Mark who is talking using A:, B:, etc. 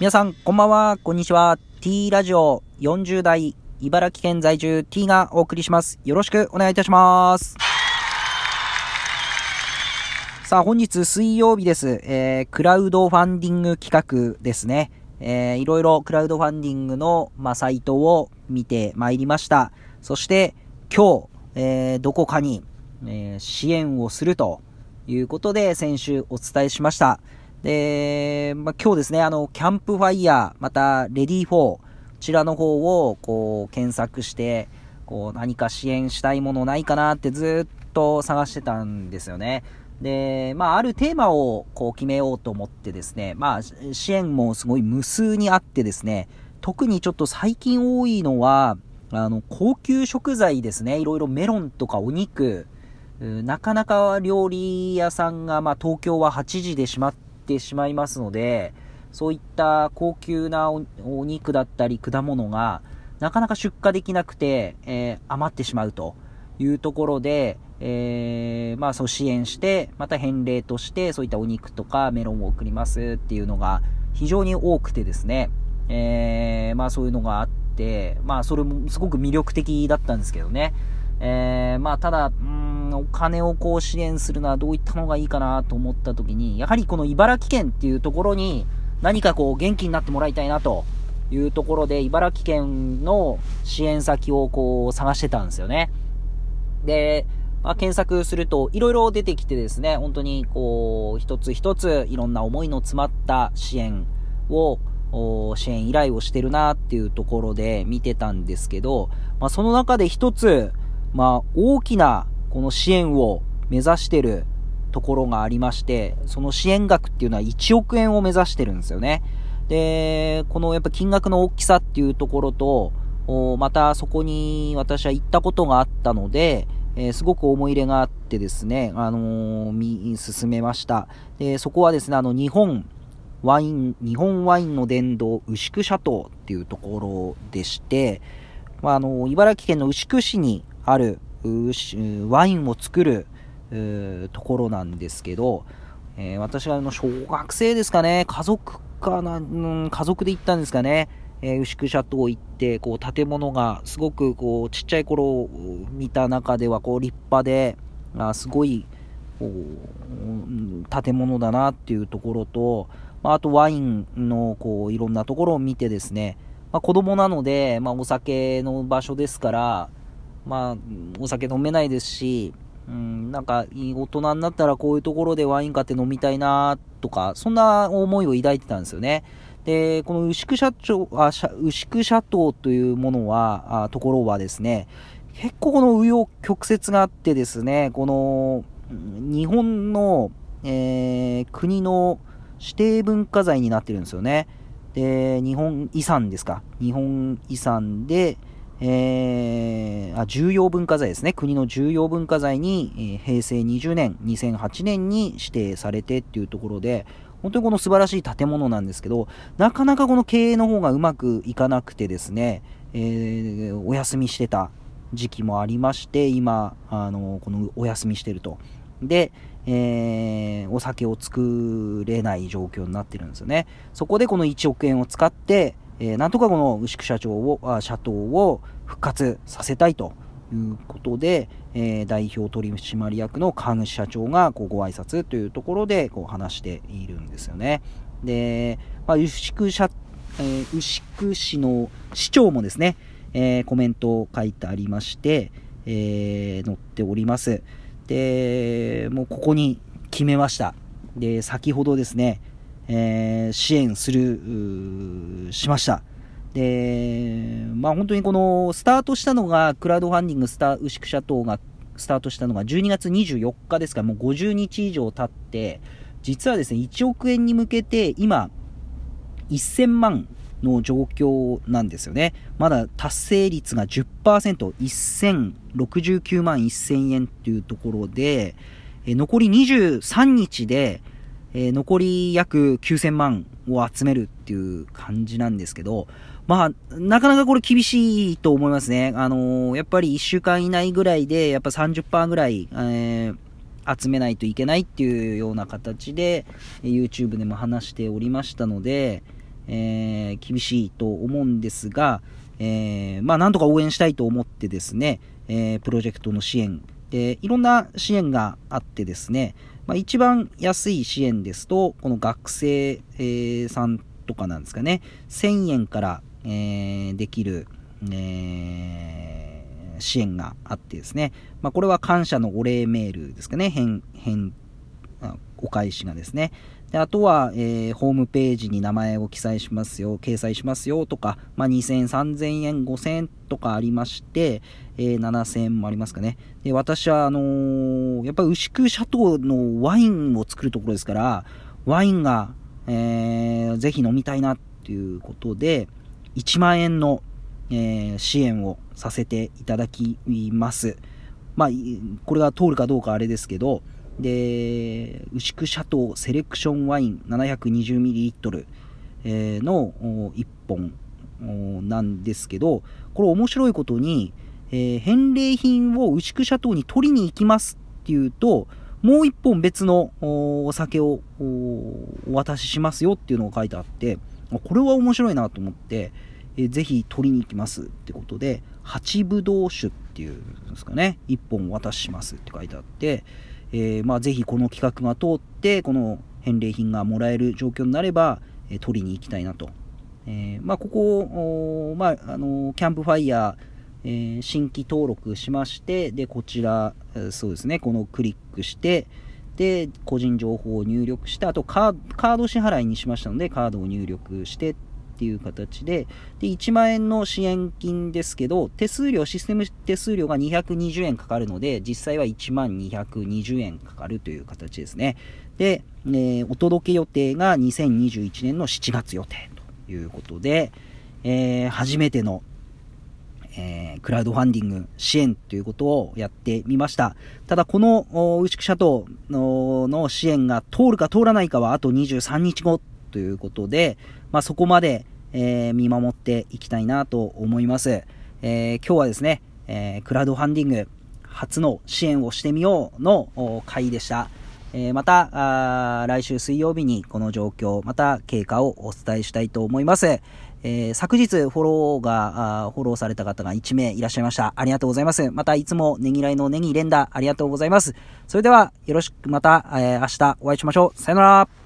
A: 皆さん、こんばんは、こんにちは。T ラジオ40代、茨城県在住 T がお送りします。よろしくお願いいたします。さあ、本日水曜日です。えー、クラウドファンディング企画ですね。えー、いろいろクラウドファンディングの、まあ、サイトを見てまいりました。そして、今日、えー、どこかに、えー、支援をするということで、先週お伝えしました。で、まあ、今日ですね、あの、キャンプファイヤー、また、レディー4、こちらの方を、こう、検索して、こう、何か支援したいものないかなってずっと探してたんですよね。で、まあ、あるテーマを、こう、決めようと思ってですね、まあ、支援もすごい無数にあってですね、特にちょっと最近多いのは、あの、高級食材ですね。いろいろメロンとかお肉、なかなか料理屋さんが、まあ、東京は8時で閉まっててしまいますので、そういった高級なお肉だったり果物が、なかなか出荷できなくて、えー、余ってしまうというところで、えー、まあ、そう支援して、また返礼として、そういったお肉とかメロンを送りますっていうのが非常に多くてですね、えー、まあそういうのがあって、まあそれもすごく魅力的だったんですけどね。えー、まあただ、うん、お金をこう支援するのはどういったのがいいかなと思った時に、やはりこの茨城県っていうところに何かこう元気になってもらいたいなというところで、茨城県の支援先をこう探してたんですよね。で、まあ、検索するといろいろ出てきてですね、本当にこう、一つ一ついろんな思いの詰まった支援を支援依頼をしてるなっていうところで見てたんですけど、まあ、その中で一つ、まあ、大きなこの支援を目指してるところがありまして、その支援額っていうのは1億円を目指してるんですよね。で、このやっぱ金額の大きさっていうところと、またそこに私は行ったことがあったので、え、すごく思い入れがあってですね、あのー、進めました。で、そこはですね、あの、日本ワイン、日本ワインの殿堂、牛久シャトーっていうところでして、まあ、あの、茨城県の牛久市にあるワインを作るところなんですけど、えー、私があの小学生ですかね、家族かな、うん、家族で行ったんですかね、えー、牛久シャトー行って、こう、建物がすごく、こう、ちっちゃい頃見た中では、こう、立派で、あすごい、こう、建物だなっていうところと、まあ、あとワインのこういろんなところを見てですね、まあ、子供なので、まあ、お酒の場所ですから、まあ、お酒飲めないですし、うん、なんか、大人になったらこういうところでワイン買って飲みたいなとか、そんな思いを抱いてたんですよね。で、この牛久社長、あ、牛久社島というものは、あところはですね、結構この紆余曲折があってですね、この、日本の、えー、国の、指定文化財になってるんですよね。で、日本遺産ですか。日本遺産で、えー、あ、重要文化財ですね。国の重要文化財に、えー、平成20年、2008年に指定されてっていうところで、本当にこの素晴らしい建物なんですけど、なかなかこの経営の方がうまくいかなくてですね、えー、お休みしてた時期もありまして、今、あの、このお休みしてると。で、えー、お酒を作れない状況になってるんですよね。そこでこの1億円を使って、えー、なんとかこの牛久社長を、あ社長を復活させたいということで、えー、代表取締役の川口社長がこうご挨拶というところでこう話しているんですよね。で、まあ、牛久社、えー、牛久市の市長もですね、えー、コメントを書いてありまして、えー、載っております。で、もうここに決めました。で、先ほどですね、えー、支援する、しました。で、まあ本当にこの、スタートしたのが、クラウドファンディングスター、牛久社党がスタートしたのが12月24日ですから、もう50日以上経って、実はですね、1億円に向けて、今、1000万の状況なんですよね。まだ達成率が10%、1069万1000円というところで、残り23日で、え残り約9000万を集めるっていう感じなんですけど、まあ、なかなかこれ厳しいと思いますね。あのー、やっぱり1週間以内ぐらいで、やっぱ30%ぐらい、えー、集めないといけないっていうような形で、YouTube でも話しておりましたので、え、厳しいと思うんですが、え、まあ、なんとか応援したいと思ってですね、え、プロジェクトの支援、で、いろんな支援があってですね、まあ、一番安い支援ですと、この学生、え、さんとかなんですかね、1000円から、えー、できる、えー、支援があってですね、まあ、これは感謝のお礼メールですかね、返、返、お返しがですね。であとは、えー、ホームページに名前を記載しますよ、掲載しますよとか、まあ、2000円、3000円、5000円とかありまして、えー、7000円もありますかね。で、私は、あのー、やっぱり牛久シャトーのワインを作るところですから、ワインが、えー、ぜひ飲みたいなっていうことで、1万円の、えー、支援をさせていただきます。まあ、これが通るかどうかあれですけど、で、牛久シャトーセレクションワイン 720ml の1本なんですけど、これ面白いことに、え、返礼品を牛久シャトーに取りに行きますっていうと、もう1本別のお酒をお渡ししますよっていうのが書いてあって、これは面白いなと思って、えー、ぜひ取りに行きますってことで、八ぶどう酒っていうんですかね、1本お渡ししますって書いてあって、えー、まあ、ぜひこの企画が通って、この返礼品がもらえる状況になれば、え、取りに行きたいなと。え、まあ、ここ、まあ、あのキャンプファイヤー、え新規登録しまして、で、こちら、そうですね、このクリックして、で、個人情報を入力して、あとカード支払いにしましたので、カードを入力してっていう形で、で、1万円の支援金ですけど、手数料、システム手数料が220円かかるので、実際は1万220円かかるという形ですね。で、えー、お届け予定が2021年の7月予定ということで、えー、初めてのえー、クラウドファンディング支援ということをやってみました。ただ、この、牛久シャトーのの支援が通るか通らないかはあと23日後ということで、まあ、そこまで、えー、見守っていきたいなと思います。えー、今日はですね、えー、クラウドファンディング初の支援をしてみようの回でした。えまた来週水曜日にこの状況、また経過をお伝えしたいと思います。え、昨日フォローが、フォローされた方が1名いらっしゃいました。ありがとうございます。またいつもねぎらいのネギ連打ありがとうございます。それではよろしくまた、え、明日お会いしましょう。さよなら。